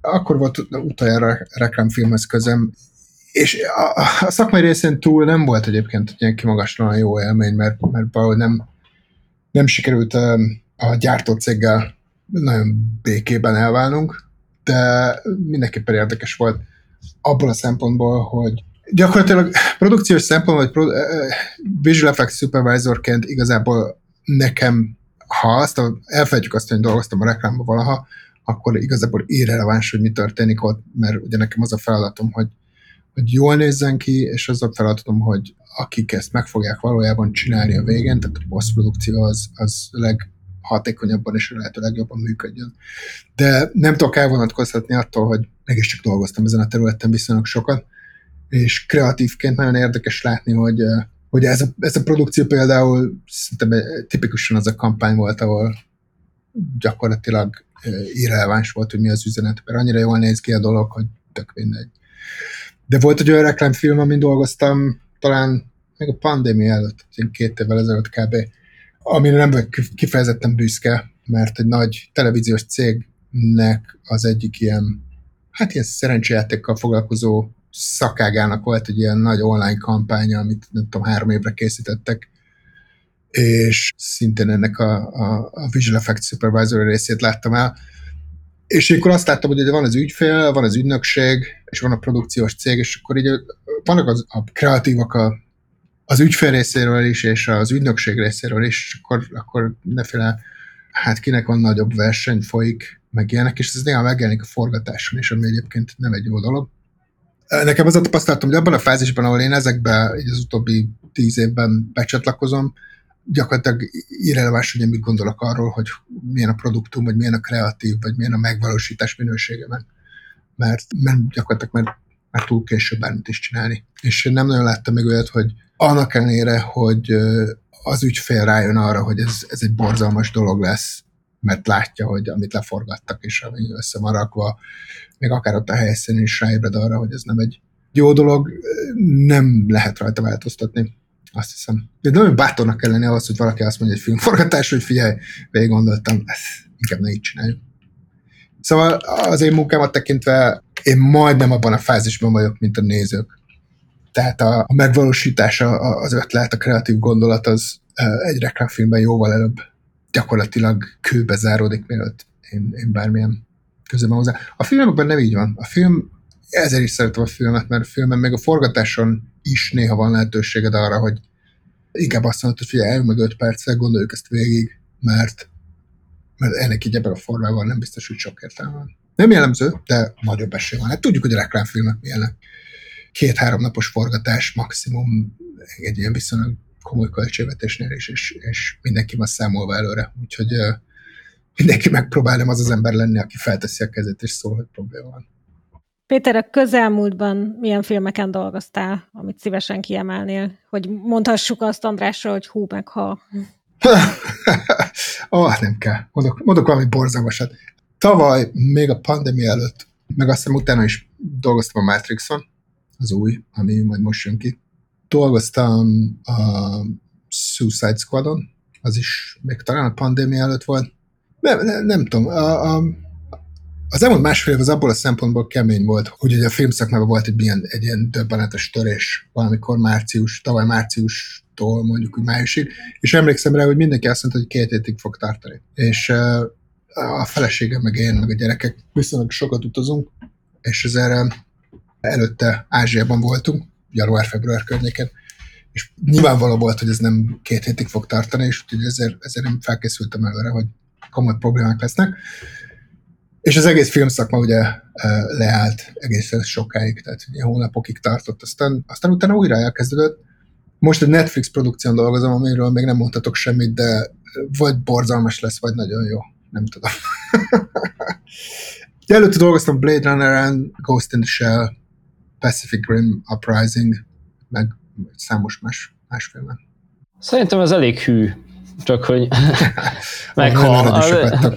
akkor volt utoljára reklámfilmhez közem, és a, a szakmai részén túl nem volt egyébként ilyen kimagaslóan jó élmény, mert, mert valahogy nem, nem sikerült a gyártócéggel nagyon békében elválnunk, de mindenképpen érdekes volt abból a szempontból, hogy gyakorlatilag produkciós szempontból, vagy visual effects supervisorként igazából nekem, ha azt a, elfelejtjük azt, hogy dolgoztam a reklámban valaha, akkor igazából irreleváns, hogy mi történik ott, mert ugye nekem az a feladatom, hogy, hogy jól nézzen ki, és az a feladatom, hogy akik ezt meg fogják valójában csinálni a végén, tehát a posztprodukció az, az leghatékonyabban és lehető legjobban működjön. De nem tudok elvonatkozhatni attól, hogy mégiscsak dolgoztam ezen a területen viszonylag sokat, és kreatívként nagyon érdekes látni, hogy, hogy ez, a, ez a produkció például szerintem tipikusan az a kampány volt, ahol gyakorlatilag irreleváns volt, hogy mi az üzenet, mert annyira jól néz ki a dolog, hogy tök mindegy. De volt egy olyan reklámfilm, amin dolgoztam, talán még a pandémia előtt, két évvel ezelőtt kb., amire nem vagyok kifejezetten büszke, mert egy nagy televíziós cégnek az egyik ilyen, hát ilyen szerencsejátékkal foglalkozó szakágának volt egy ilyen nagy online kampánya, amit nem tudom, három évre készítettek, és szintén ennek a, a, a Visual Effects Supervisor részét láttam el, és akkor azt láttam, hogy van az ügyfél, van az ügynökség, és van a produkciós cég, és akkor így vannak az, a kreatívak a, az ügyfél részéről is, és az ügynökség részéről is, és akkor, akkor mindenféle, hát kinek van nagyobb verseny folyik, meg ilyenek, és ez néha megjelenik a forgatáson is, ami egyébként nem egy jó dolog. Nekem az a tapasztalatom, hogy abban a fázisban, ahol én ezekbe az utóbbi tíz évben becsatlakozom, gyakorlatilag irreleváns, hogy én mit gondolok arról, hogy milyen a produktum, vagy milyen a kreatív, vagy milyen a megvalósítás minősége, mert, mert, gyakorlatilag mert, mert túl késő bármit is csinálni. És én nem nagyon láttam még olyat, hogy annak ellenére, hogy az ügyfél rájön arra, hogy ez, ez egy borzalmas dolog lesz, mert látja, hogy amit leforgattak, és ami össze még akár ott a helyszínen is ráébred arra, hogy ez nem egy jó dolog, nem lehet rajta változtatni. Azt hiszem. De nagyon bátornak kell lenni ahhoz, hogy valaki azt mondja egy filmforgatás, hogy figyelj, végig gondoltam, ezt inkább ne így csináljuk. Szóval az én munkámat tekintve én majdnem abban a fázisban vagyok, mint a nézők. Tehát a, a megvalósítása, az ötlet, a kreatív gondolat az egy reklámfilmben jóval előbb gyakorlatilag kőbe záródik, mielőtt én, én bármilyen közöm hozzá. A filmekben nem így van. A film, ezért is szeretem a filmet, mert a filmben még a forgatáson is néha van lehetőséged arra, hogy inkább azt mondod, hogy figyelj, meg öt perccel, gondoljuk ezt végig, mert, mert ennek így ebben a formában nem biztos, hogy sok értelme van. Nem jellemző, de nagyobb esély van. Hát tudjuk, hogy a reklámfilmek milyenek. Két-három napos forgatás maximum egy ilyen viszonylag komoly költségvetésnél is, és, és mindenki van számolva előre. Úgyhogy mindenki megpróbál nem az az ember lenni, aki felteszi a kezét, és szól, hogy probléma van. Péter, a közelmúltban milyen filmeken dolgoztál, amit szívesen kiemelnél? Hogy mondhassuk azt Andrásra, hogy hú meg ha. oh, nem kell. Mondok, mondok valami borzalmasat. Tavaly, még a pandémia előtt, meg aztán utána is dolgoztam a Matrixon, az új, ami majd most jön ki. Dolgoztam a Suicide Squadon, az is még talán a pandémia előtt volt. Nem, nem, nem tudom, a, a, az elmúlt másfél év az abból a szempontból kemény volt, hogy ugye a filmszakmában volt egy ilyen, egy ilyen döbbenetes törés valamikor március, tavaly márciustól mondjuk úgy májusig, és emlékszem rá, hogy mindenki azt mondta, hogy két hétig fog tartani. És uh, a feleségem, meg én, meg a gyerekek viszonylag sokat utazunk, és ezzel előtte Ázsiában voltunk, január-február környéken, és nyilvánvaló volt, hogy ez nem két hétig fog tartani, és úgyhogy ezért, ezért nem felkészültem előre, hogy komoly problémák lesznek. És az egész filmszakma ugye leállt egészen sokáig, tehát ugye hónapokig tartott, aztán, aztán utána újra elkezdődött. Most egy Netflix produkción dolgozom, amiről még nem mondhatok semmit, de vagy borzalmas lesz, vagy nagyon jó. Nem tudom. Előtte dolgoztam Blade Runner-en, Ghost in the Shell, Pacific Rim Uprising, meg számos más, más filmen. Szerintem ez elég hű csak hogy meghal.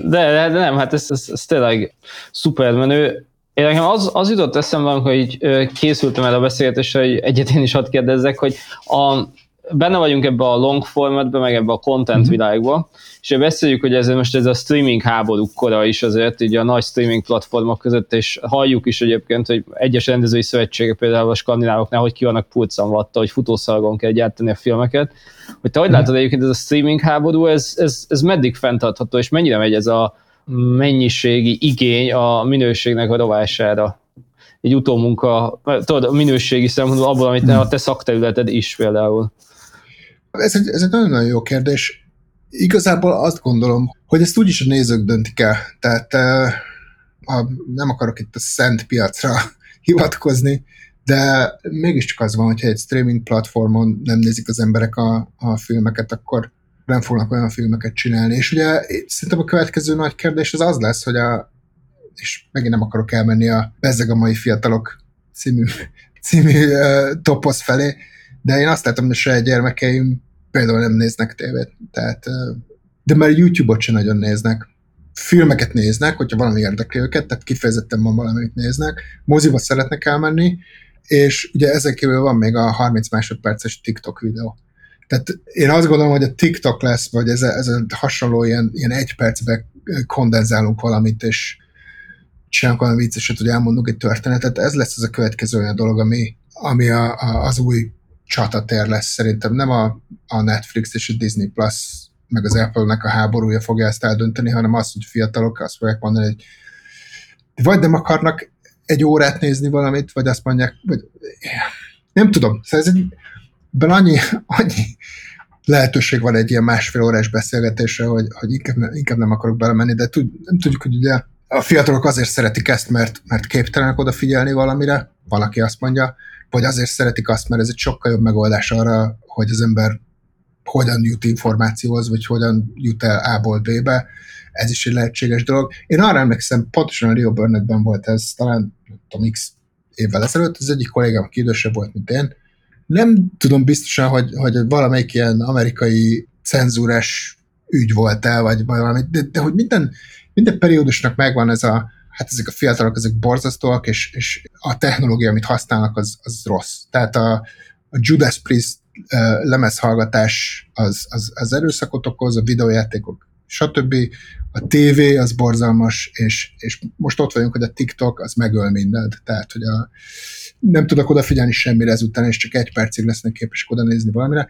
De, de, de nem, hát ez, ez, ez tényleg szuper menő. Én nekem az, az jutott eszembe, hogy készültem el a beszélgetésre, hogy egyet én is hadd kérdezzek, hogy a, benne vagyunk ebbe a long formatba, meg ebbe a content mm-hmm. világba, és beszéljük, hogy ez most ez a streaming háború kora is azért, így a nagy streaming platformok között, és halljuk is egyébként, hogy egyes rendezői szövetségek, például a skandinávoknál, hogy ki vannak vatta, hogy futószalagon kell gyártani a filmeket. Hogy te hogy mm-hmm. látod egyébként ez a streaming háború, ez, ez, ez meddig fenntartható, és mennyire megy ez a mennyiségi igény a minőségnek a rovására? egy utómunka, tudod, a minőségi szempontból abból, amit a te szakterületed is például. Ez egy, ez egy nagyon-nagyon jó kérdés. Igazából azt gondolom, hogy ezt úgyis a nézők döntik el. Tehát ha nem akarok itt a szent piacra hivatkozni, de mégiscsak az van, hogyha egy streaming platformon nem nézik az emberek a, a filmeket, akkor nem fognak olyan filmeket csinálni. És ugye szerintem a következő nagy kérdés az az lesz, hogy a, és megint nem akarok elmenni a Bezzeg a mai fiatalok című, című uh, toposz felé, de én azt látom, hogy a saját gyermekeim például nem néznek tévét, tehát, de már YouTube-ot sem nagyon néznek. Filmeket néznek, hogyha valami érdekli őket, tehát kifejezetten van valamit néznek, moziba szeretnek elmenni, és ugye ezek kívül van még a 30 másodperces TikTok videó. Tehát én azt gondolom, hogy a TikTok lesz, vagy ez, ez a hasonló ilyen, ilyen egy percbe kondenzálunk valamit, és csinálunk valami vicceset, hogy elmondunk egy történetet. Ez lesz az a következő olyan dolog, ami, ami a, a, az új csatatér lesz szerintem. Nem a, a Netflix és a Disney Plus meg az Apple-nek a háborúja fogja ezt eldönteni, hanem az, hogy fiatalok azt fogják mondani, hogy vagy nem akarnak egy órát nézni valamit, vagy azt mondják, vagy nem tudom. Szóval ez egy, ben annyi, annyi lehetőség van egy ilyen másfél órás beszélgetésre, hogy, hogy inkább, inkább nem akarok belemenni, de tud, nem tudjuk, hogy ugye a fiatalok azért szeretik ezt, mert, mert képtelenek odafigyelni valamire, valaki azt mondja, vagy azért szeretik azt, mert ez egy sokkal jobb megoldás arra, hogy az ember hogyan jut információhoz, vagy hogyan jut el A-ból B-be, ez is egy lehetséges dolog. Én arra emlékszem, pontosan a Leo Burnettben volt ez, talán tudom, x évvel ezelőtt, az egyik kollégám, aki idősebb volt, mint én, nem tudom biztosan, hogy, hogy valamelyik ilyen amerikai cenzúrás ügy volt el, vagy valami, de, de hogy minden, minden periódusnak megvan ez a, hát ezek a fiatalok, ezek borzasztóak, és, és a technológia, amit használnak, az, az rossz. Tehát a, a Judas Priest lemezhallgatás az, az, az erőszakot okoz, a videójátékok, stb. A TV az borzalmas, és, és most ott vagyunk, hogy a TikTok az megöl mindent. Tehát, hogy a, nem tudok odafigyelni semmire ezután, és csak egy percig lesznek képesek oda nézni valamire.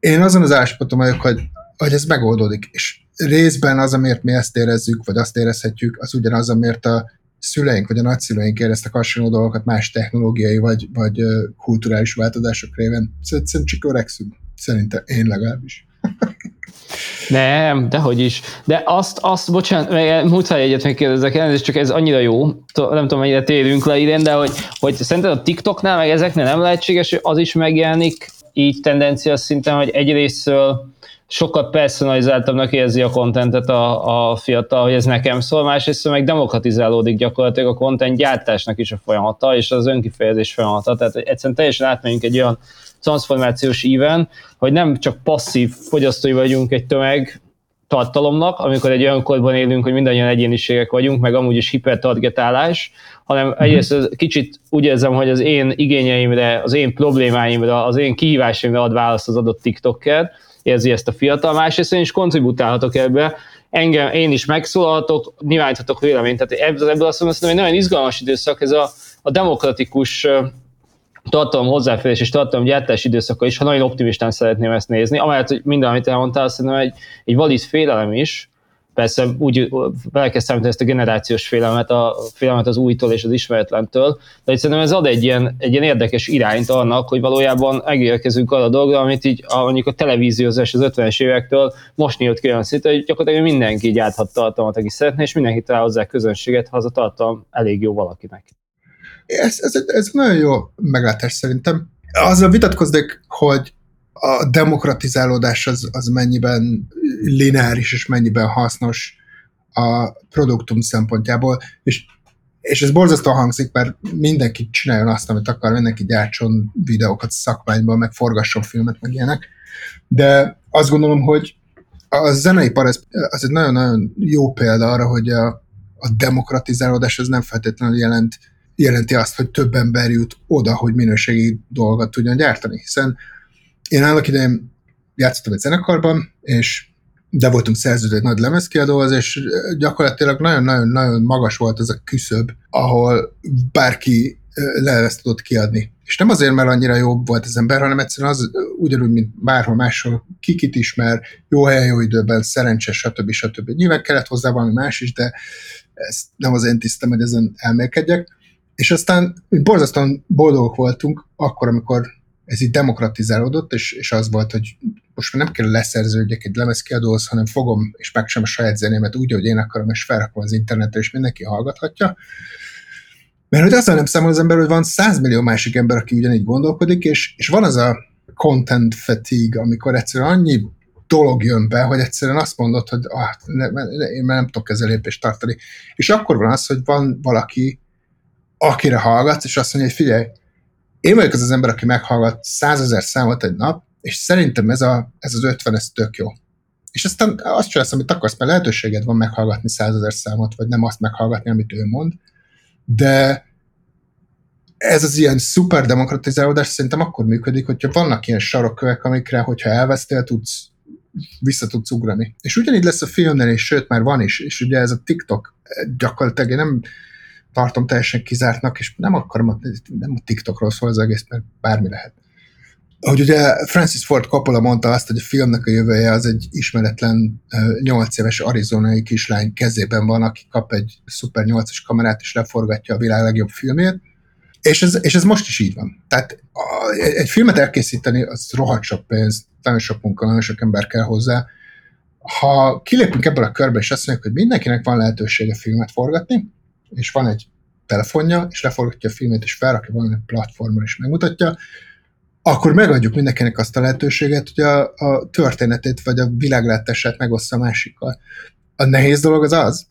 Én azon az állásponton vagyok, hogy, hogy ez megoldódik, és részben az, amiért mi ezt érezzük, vagy azt érezhetjük, az ugyanaz, amiért a szüleink vagy a nagyszüleink éreztek hasonló dolgokat más technológiai vagy, vagy kulturális változások révén. Szerintem csak öregszünk. Szerintem én legalábbis. Nem, dehogy is. De azt, azt bocsánat, múltra egyet megkérdezek el, ez csak ez annyira jó, nem tudom, mennyire térünk le idén, de hogy, hogy szerinted a TikToknál, meg ezeknél nem lehetséges, hogy az is megjelenik így tendencia szinten, hogy egyrésztől sokkal personalizáltabbnak érzi a kontentet a, a fiatal, hogy ez nekem szól, másrészt meg demokratizálódik gyakorlatilag a content gyártásnak is a folyamata, és az önkifejezés folyamata, tehát egyszerűen teljesen átmegyünk egy olyan transformációs íven, hogy nem csak passzív fogyasztói vagyunk egy tömeg tartalomnak, amikor egy olyan korban élünk, hogy mindannyian egyéniségek vagyunk, meg amúgy is hipertargetálás, hanem mm-hmm. egyrészt kicsit úgy érzem, hogy az én igényeimre, az én problémáimra, az én kihívásaimra ad választ az adott TikToker, érzi ezt a fiatal, másrészt én is kontributálhatok ebbe, engem, én is megszólalhatok, nyilváníthatok véleményt, tehát ebből, ebből azt mondom, hogy nagyon izgalmas időszak, ez a, a demokratikus tartalom hozzáférés és tartalom gyártás időszaka is, ha nagyon optimistán szeretném ezt nézni, amelyet, hogy minden, amit elmondtál, szerintem egy, egy valid félelem is, persze úgy számítani ezt a generációs félelmet, a félelmet az újtól és az ismeretlentől, de szerintem ez ad egy ilyen, egy ilyen érdekes irányt annak, hogy valójában megérkezünk arra a dolgra, amit így a, mondjuk a televíziózás az 50-es évektől most nyílt ki olyan szinte, hogy gyakorlatilag mindenki gyárthat tartalmat, aki szeretné, és mindenki talál hozzá közönséget, ha az a tartalom elég jó valakinek. Ez, ez, ez nagyon jó meglátás szerintem. Azzal vitatkoznék, hogy a demokratizálódás az, az mennyiben lineáris és mennyiben hasznos a produktum szempontjából, és, és ez borzasztóan hangzik, mert mindenki csináljon azt, amit akar, mindenki gyártson videókat szakmányban, meg forgasson filmet, meg ilyenek, de azt gondolom, hogy a zeneipar az, az egy nagyon-nagyon jó példa arra, hogy a, a demokratizálódás az nem feltétlenül jelent jelenti azt, hogy több ember jut oda, hogy minőségi dolgokat tudjon gyártani. Hiszen én annak idején játszottam egy zenekarban, és de voltunk szerződő egy nagy lemezkiadóhoz, és gyakorlatilag nagyon-nagyon-nagyon magas volt az a küszöb, ahol bárki lemezt tudott kiadni. És nem azért, mert annyira jobb volt az ember, hanem egyszerűen az ugyanúgy, mint bárhol máshol, kikit ismer, jó helyen, jó időben, szerencsés, stb. stb. Nyilván kellett hozzá valami más is, de ez nem az én tisztem, hogy ezen elmélkedjek. És aztán borzasztóan boldogok voltunk akkor, amikor ez így demokratizálódott, és, és az volt, hogy most már nem kell leszerződjek egy lemezkiadóhoz, hanem fogom és megcsinálom a saját zenémet úgy, hogy én akarom, és felrakom az internetre, és mindenki hallgathatja. Mert hogy azzal nem számol az ember, hogy van 100 millió másik ember, aki ugyanígy gondolkodik, és, és van az a content fatigue, amikor egyszerűen annyi dolog jön be, hogy egyszerűen azt mondod, hogy ah, ne, ne, én már nem tudok ezzel lépést tartani. És akkor van az, hogy van valaki, akire hallgatsz, és azt mondja, hogy figyelj, én vagyok az az ember, aki meghallgat százezer számot egy nap, és szerintem ez, a, ez az 50, ez tök jó. És aztán azt csinálsz, amit akarsz, mert lehetőséged van meghallgatni százezer számot, vagy nem azt meghallgatni, amit ő mond, de ez az ilyen szuper demokratizálódás szerintem akkor működik, hogyha vannak ilyen sarokkövek, amikre, hogyha elvesztél, tudsz vissza tudsz ugrani. És ugyanígy lesz a filmnél, és sőt, már van is, és ugye ez a TikTok gyakorlatilag én nem tartom teljesen kizártnak, és nem akarom, nem a TikTokról szól az egész, mert bármi lehet. Hogy ugye Francis Ford Coppola mondta azt, hogy a filmnek a jövője az egy ismeretlen 8 éves arizonai kislány kezében van, aki kap egy szuper 8-as kamerát, és leforgatja a világ legjobb filmét, és ez, és ez most is így van. Tehát a, egy filmet elkészíteni, az rohadt sok pénz, nagyon sok munka, nagyon sok ember kell hozzá, ha kilépünk ebből a körbe, és azt mondjuk, hogy mindenkinek van lehetősége filmet forgatni, és van egy telefonja, és leforgatja a filmet, és felrakja valami platformra, és megmutatja, akkor megadjuk mindenkinek azt a lehetőséget, hogy a, a történetét, vagy a világlátását megossza másikkal. A nehéz dolog az az,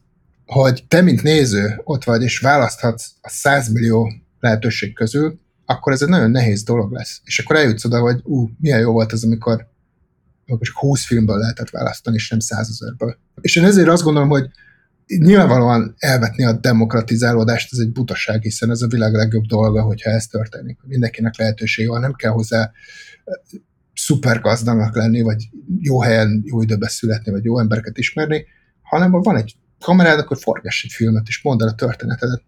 hogy te, mint néző, ott vagy, és választhatsz a 100 millió lehetőség közül, akkor ez egy nagyon nehéz dolog lesz. És akkor eljutsz oda, hogy ú, milyen jó volt az, amikor, csak 20 filmből lehetett választani, és nem 100 ezerből. És én ezért azt gondolom, hogy nyilvánvalóan elvetni a demokratizálódást, ez egy butaság, hiszen ez a világ legjobb dolga, hogyha ez történik. Mindenkinek lehetőség van, nem kell hozzá szuper gazdának lenni, vagy jó helyen, jó időben születni, vagy jó embereket ismerni, hanem ha van egy kamerád, akkor forgass egy filmet, és mondd el a történetedet.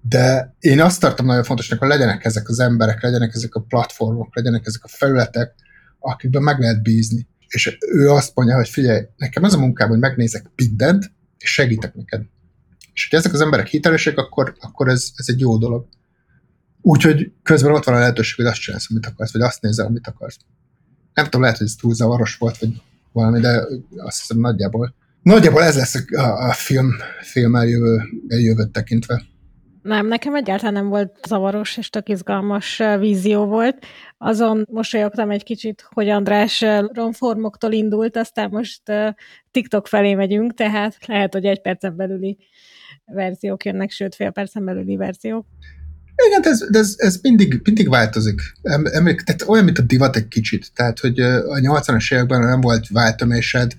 De én azt tartom nagyon fontosnak, hogy legyenek ezek az emberek, legyenek ezek a platformok, legyenek ezek a felületek, akikben meg lehet bízni. És ő azt mondja, hogy figyelj, nekem az a munkám, hogy megnézek mindent, és segítek neked. És ha ezek az emberek hitelesek, akkor, akkor ez, ez egy jó dolog. Úgyhogy közben ott van a lehetőség, hogy azt csinálsz, amit akarsz, vagy azt nézel, amit akarsz. Nem tudom, lehet, hogy ez túl zavaros volt, vagy valami, de azt hiszem nagyjából. Nagyjából ez lesz a, a film, film eljövő, eljövőt tekintve. Nem, nekem egyáltalán nem volt zavaros és tök izgalmas vízió volt. Azon mosolyogtam egy kicsit, hogy András romformoktól indult, aztán most TikTok felé megyünk, tehát lehet, hogy egy percen belüli verziók jönnek, sőt fél percen belüli verziók. Igen, ez, ez, ez mindig, mindig változik. Emlék, tehát olyan, mint a divat egy kicsit. Tehát, hogy a 80-as években nem volt váltomésed,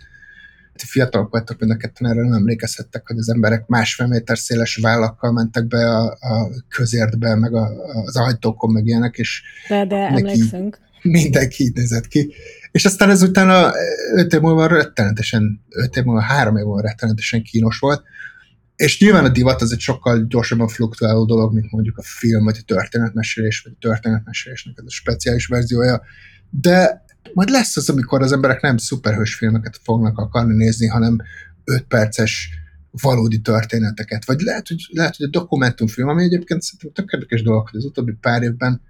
fiatalok vagytok, mind a ketten erre nem emlékezhettek, hogy az emberek másfél méter széles vállakkal mentek be a, a közértbe, meg a, az ajtókon, meg ilyenek, és de, de emlékszünk. Mindenki így nézett ki. És aztán ezután a öt év múlva rettenetesen, öt év múlva, három év múlva rettenetesen kínos volt, és nyilván a divat az egy sokkal gyorsabban fluktuáló dolog, mint mondjuk a film, vagy a történetmesélés, vagy a történetmesélésnek ez a speciális verziója, de majd lesz az, amikor az emberek nem szuperhős filmeket fognak akarni nézni, hanem 5 perces valódi történeteket. Vagy lehet, hogy, lehet, hogy a dokumentumfilm, ami egyébként szerintem tök érdekes dolog, hogy az utóbbi pár évben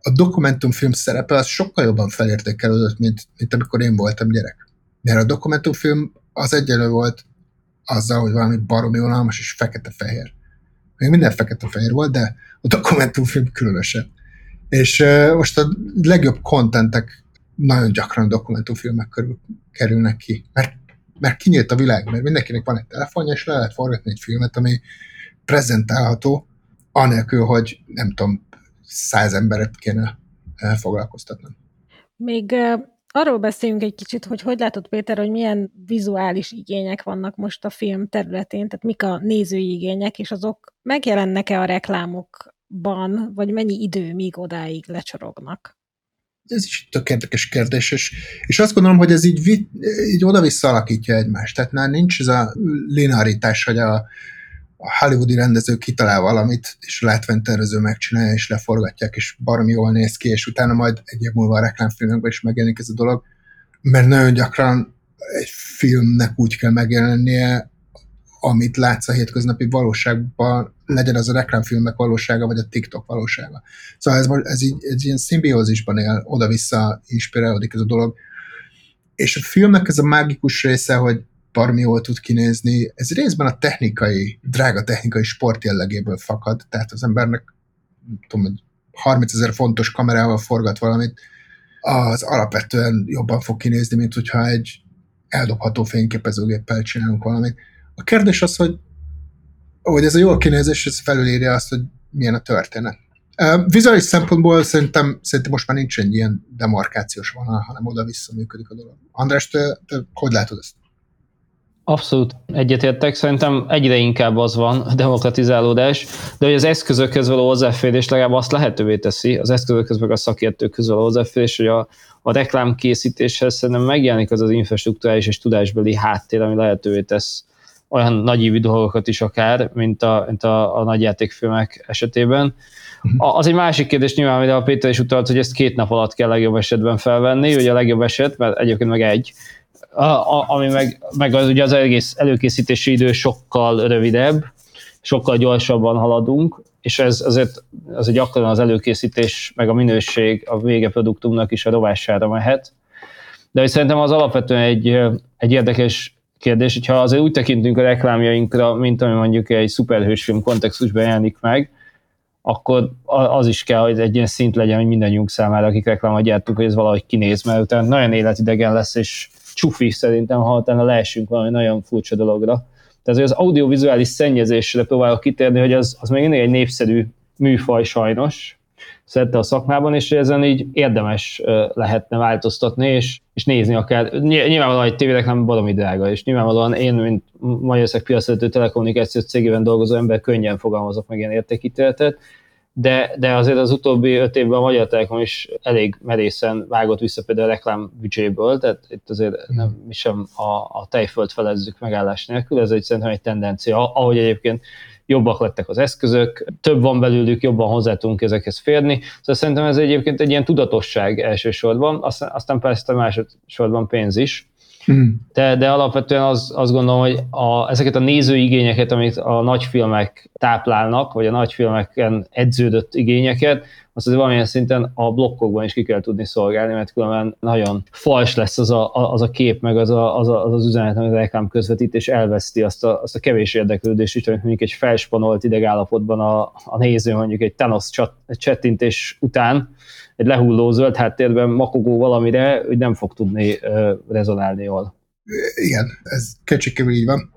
a dokumentumfilm szerepe az sokkal jobban felértékelődött, mint, mint amikor én voltam gyerek. Mert a dokumentumfilm az egyenlő volt azzal, hogy valami baromi unalmas és fekete-fehér. Még minden fekete-fehér volt, de a dokumentumfilm különösen. És most a legjobb kontentek nagyon gyakran dokumentumfilmek körül kerülnek ki. Mert, mert kinyílt a világ, mert mindenkinek van egy telefonja, és le lehet forgatni egy filmet, ami prezentálható, anélkül, hogy nem tudom, száz emberet kéne foglalkoztatni. Még arról beszéljünk egy kicsit, hogy hogy látod, Péter, hogy milyen vizuális igények vannak most a film területén, tehát mik a nézői igények, és azok megjelennek-e a reklámokban, vagy mennyi idő, míg odáig lecsorognak? ez is tök érdekes kérdés, és, és azt gondolom, hogy ez így, így oda-vissza alakítja egymást. Tehát már nincs ez a linearitás, hogy a, a hollywoodi rendező kitalál valamit, és a látványtervező megcsinálja, és leforgatják, és baromi jól néz ki, és utána majd egy év múlva a reklámfilmekben is megjelenik ez a dolog, mert nagyon gyakran egy filmnek úgy kell megjelennie, amit látsz a hétköznapi valóságban, legyen az a reklámfilmek valósága, vagy a TikTok valósága. Szóval ez, ez, így, ez ilyen szimbiózisban él, oda-vissza inspirálódik ez a dolog. És a filmnek ez a mágikus része, hogy parmi jól tud kinézni, ez részben a technikai, drága technikai sport jellegéből fakad, tehát az embernek tudom, 30 ezer fontos kamerával forgat valamit, az alapvetően jobban fog kinézni, mint hogyha egy eldobható fényképezőgéppel csinálunk valamit. A kérdés az, hogy, hogy ez a jól kinézés, ez felülírja azt, hogy milyen a történet. Vizuális szempontból szerintem, szerintem most már nincs egy ilyen demarkációs vonal, hanem oda-vissza működik a dolog. András, te, te hogy látod ezt? Abszolút egyetértek, szerintem egyre inkább az van a demokratizálódás, de hogy az eszközökhez való hozzáférés legalább azt lehetővé teszi, az eszközökhez meg a szakértőkhöz való hozzáférés, hogy a, a reklámkészítéshez szerintem megjelenik az az infrastruktúrális és tudásbeli háttér, ami lehetővé tesz olyan nagyívű dolgokat is akár, mint a, mint a, a nagyjátékfilmek esetében. Mhm. A, az egy másik kérdés nyilván, de a Péter is utalt, hogy ezt két nap alatt kell legjobb esetben felvenni, ugye a legjobb eset, mert egyébként meg egy, a, a, ami meg, meg az, ugye az egész előkészítési idő sokkal rövidebb, sokkal gyorsabban haladunk, és ez azért az gyakran az előkészítés, meg a minőség a végeproduktumnak is a rovására mehet. De hogy szerintem az alapvetően egy, egy érdekes kérdés, hogyha azért úgy tekintünk a reklámjainkra, mint ami mondjuk egy szuperhősfilm kontextusban jelenik meg, akkor az is kell, hogy egy ilyen szint legyen, hogy mindannyiunk számára, akik reklámot gyártunk, hogy ez valahogy kinéz, mert utána nagyon életidegen lesz, és csufi szerintem, ha utána leesünk valami nagyon furcsa dologra. Tehát az audiovizuális szennyezésre próbálok kitérni, hogy az, az még mindig egy népszerű műfaj sajnos, szerte a szakmában, és ezen így érdemes lehetne változtatni, és, és nézni akár. Nyilvánvalóan egy tévéreklám valami drága, és nyilvánvalóan én, mint Magyarország piacvezető telekommunikációs cégében dolgozó ember könnyen fogalmazok meg ilyen értékítéletet, de, de azért az utóbbi öt évben a Magyar Telekom is elég merészen vágott vissza például a reklám büdzséből, tehát itt azért nem mi sem a, a tejföld felezzük megállás nélkül, ez egy szerintem egy tendencia, ahogy egyébként jobbak lettek az eszközök, több van belőlük, jobban hozzá tudunk ezekhez férni. Szóval szerintem ez egyébként egy ilyen tudatosság elsősorban, aztán, aztán persze másodszorban pénz is. Hmm. De, de alapvetően az, azt gondolom, hogy a, ezeket a nézőigényeket, amit a nagyfilmek táplálnak, vagy a nagyfilmeken edződött igényeket, azt azért valamilyen szinten a blokkokban is ki kell tudni szolgálni, mert különben nagyon fals lesz az a, az a kép, meg az a, az, a, az, az üzenet, amit a reklám közvetít, és elveszti azt a, azt a kevés érdeklődést is, amit mondjuk egy felspanolt idegállapotban a, a néző mondjuk egy Thanos csettintés után, egy lehulló zöld háttérben makogó valamire, hogy nem fog tudni rezonálni jól. Igen, ez kicsikében így van.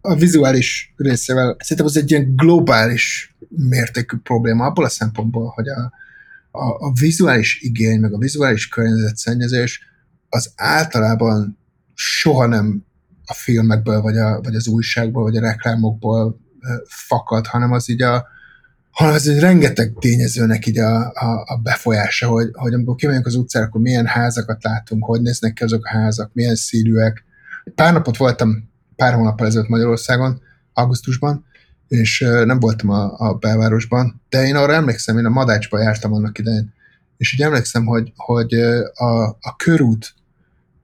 A vizuális részével szerintem az egy ilyen globális mértékű probléma abból a szempontból, hogy a, a, a vizuális igény, meg a vizuális környezetszennyezés az általában soha nem a filmekből, vagy, a, vagy az újságból, vagy a reklámokból fakad, hanem az így a, hanem ez egy rengeteg tényezőnek így a, a, a befolyása, hogy, hogy amikor kimegyünk az utcára, akkor milyen házakat látunk, hogy néznek ki azok a házak, milyen színűek. Pár napot voltam, pár hónappal ezelőtt Magyarországon, augusztusban, és nem voltam a, a belvárosban, de én arra emlékszem, én a Madácsban jártam annak idején, és úgy emlékszem, hogy, hogy a, a körút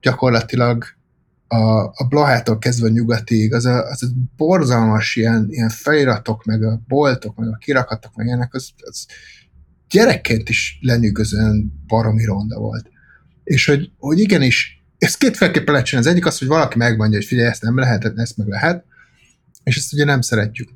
gyakorlatilag a, a Blahától kezdve nyugatig, az a, az a borzalmas ilyen, ilyen feliratok, meg a boltok, meg a kirakatok, meg ilyenek, az, az gyerekként is lenyűgözően baromi ronda volt. És hogy, hogy igenis, ezt kétféleképpen lehet csinálni. Az egyik az, hogy valaki megmondja, hogy figyelj, ezt nem lehet, ezt meg lehet, és ezt ugye nem szeretjük.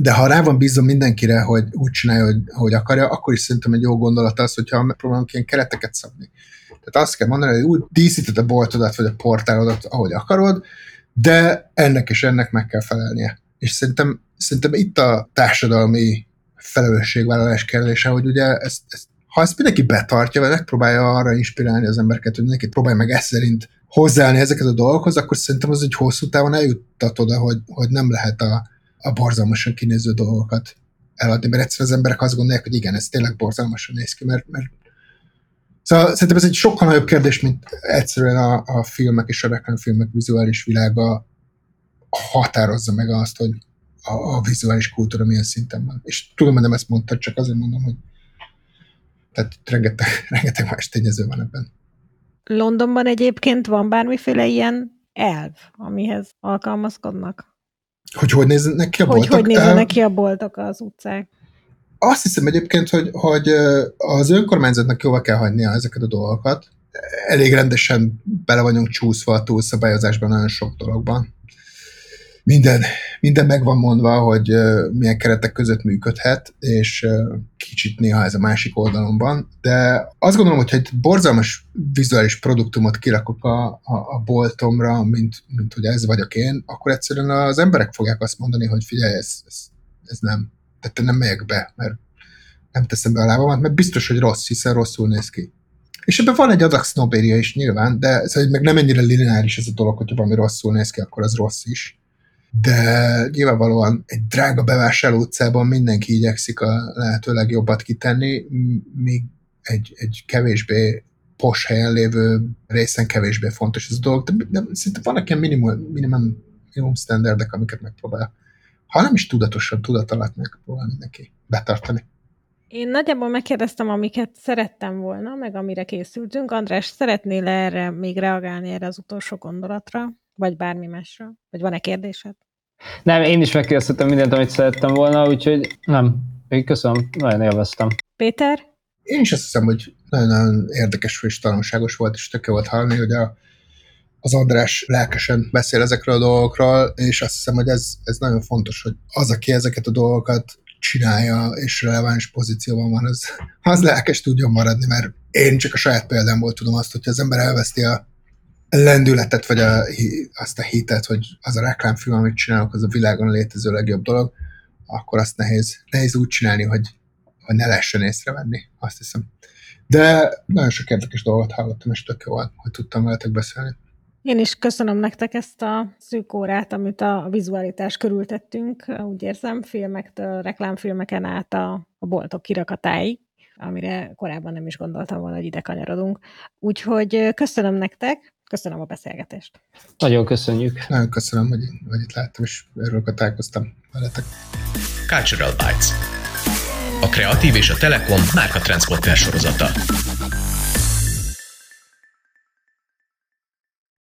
De ha rá van bízom mindenkire, hogy úgy csinálja, hogy, hogy akarja, akkor is szerintem egy jó gondolat az, hogyha megpróbálunk ilyen kereteket szabni. Tehát azt kell mondani, hogy úgy díszíted a boltodat, vagy a portálodat, ahogy akarod, de ennek és ennek meg kell felelnie. És szerintem, szerintem itt a társadalmi felelősségvállalás kérdése, hogy ugye ezt, ezt, ha ezt mindenki betartja, vagy megpróbálja arra inspirálni az embereket, hogy mindenki próbálja meg ezt szerint hozzáállni ezeket a dolgokhoz, akkor szerintem az egy hosszú távon eljuttat oda, hogy, hogy nem lehet a, a borzalmasan kinéző dolgokat eladni, mert egyszerűen az emberek azt gondolják, hogy igen, ez tényleg borzalmasan néz ki, mert, mert Szóval szerintem ez egy sokkal nagyobb kérdés, mint egyszerűen a, a filmek és a reklámfilmek vizuális világa határozza meg azt, hogy a, a vizuális kultúra milyen szinten van. És tudom, hogy nem ezt mondtad, csak azért mondom, hogy tehát rengeteg, rengeteg más tényező van ebben. Londonban egyébként van bármiféle ilyen elv, amihez alkalmazkodnak? Hogy hogy néznek ki a boltok? Hogy hogy néznek ki a boltok az utcák? Azt hiszem egyébként, hogy, hogy az önkormányzatnak jóval kell hagynia ezeket a dolgokat. Elég rendesen bele vagyunk csúszva a túlszabályozásban nagyon sok dologban. Minden, minden meg van mondva, hogy milyen keretek között működhet, és kicsit néha ez a másik oldalon de azt gondolom, hogy egy borzalmas vizuális produktumot kirakok a, a, a boltomra, mint, mint hogy ez vagyok én, akkor egyszerűen az emberek fogják azt mondani, hogy figyelj, ez, ez, ez nem, tehát nem megyek be, mert nem teszem be a lábamat, mert biztos, hogy rossz, hiszen rosszul néz ki. És ebben van egy adag sznobéria is nyilván, de ez meg nem ennyire lineáris ez a dolog, hogyha valami rosszul néz ki, akkor az rossz is. De nyilvánvalóan egy drága bevásárló utcában mindenki igyekszik a lehető legjobbat kitenni, míg egy, egy kevésbé pos helyen lévő részen kevésbé fontos ez a dolog, de, de szinte vannak ilyen minimum, minimum, minimum standardek, amiket megpróbál ha nem is tudatosan, tudat alatt megpróbál mindenki betartani. Én nagyjából megkérdeztem, amiket szerettem volna, meg amire készültünk. András, szeretnél erre még reagálni erre az utolsó gondolatra? Vagy bármi másra? Vagy van-e kérdésed? Nem, én is megkérdeztem mindent, amit szerettem volna, úgyhogy nem. Én köszönöm, nagyon élveztem. Péter? Én is azt hiszem, hogy nagyon-nagyon érdekes és tanulságos volt, és tök volt hallani, hogy a, az András lelkesen beszél ezekről a dolgokról, és azt hiszem, hogy ez, ez nagyon fontos, hogy az, aki ezeket a dolgokat csinálja, és releváns pozícióban van, az, az lelkes tudjon maradni, mert én csak a saját példámból tudom azt, hogy az ember elveszti a lendületet, vagy a, azt a hitet, hogy az a reklámfilm, amit csinálok, az a világon létező legjobb dolog, akkor azt nehéz, nehéz úgy csinálni, hogy, hogy ne lehessen észrevenni, azt hiszem. De nagyon sok érdekes dolgot hallottam, és tök jó, hogy tudtam veletek beszélni. Én is köszönöm nektek ezt a szűk órát, amit a vizualitás körültettünk, úgy érzem, filmektől, reklámfilmeken át a, a boltok kirakatáig, amire korábban nem is gondoltam volna, hogy ide kanyarodunk. Úgyhogy köszönöm nektek, köszönöm a beszélgetést. Nagyon köszönjük. Nagyon köszönöm, hogy, hogy itt láttam, és hogy találkoztam veletek. Cultural Bytes. A kreatív és a Telekom márka transporter sorozata.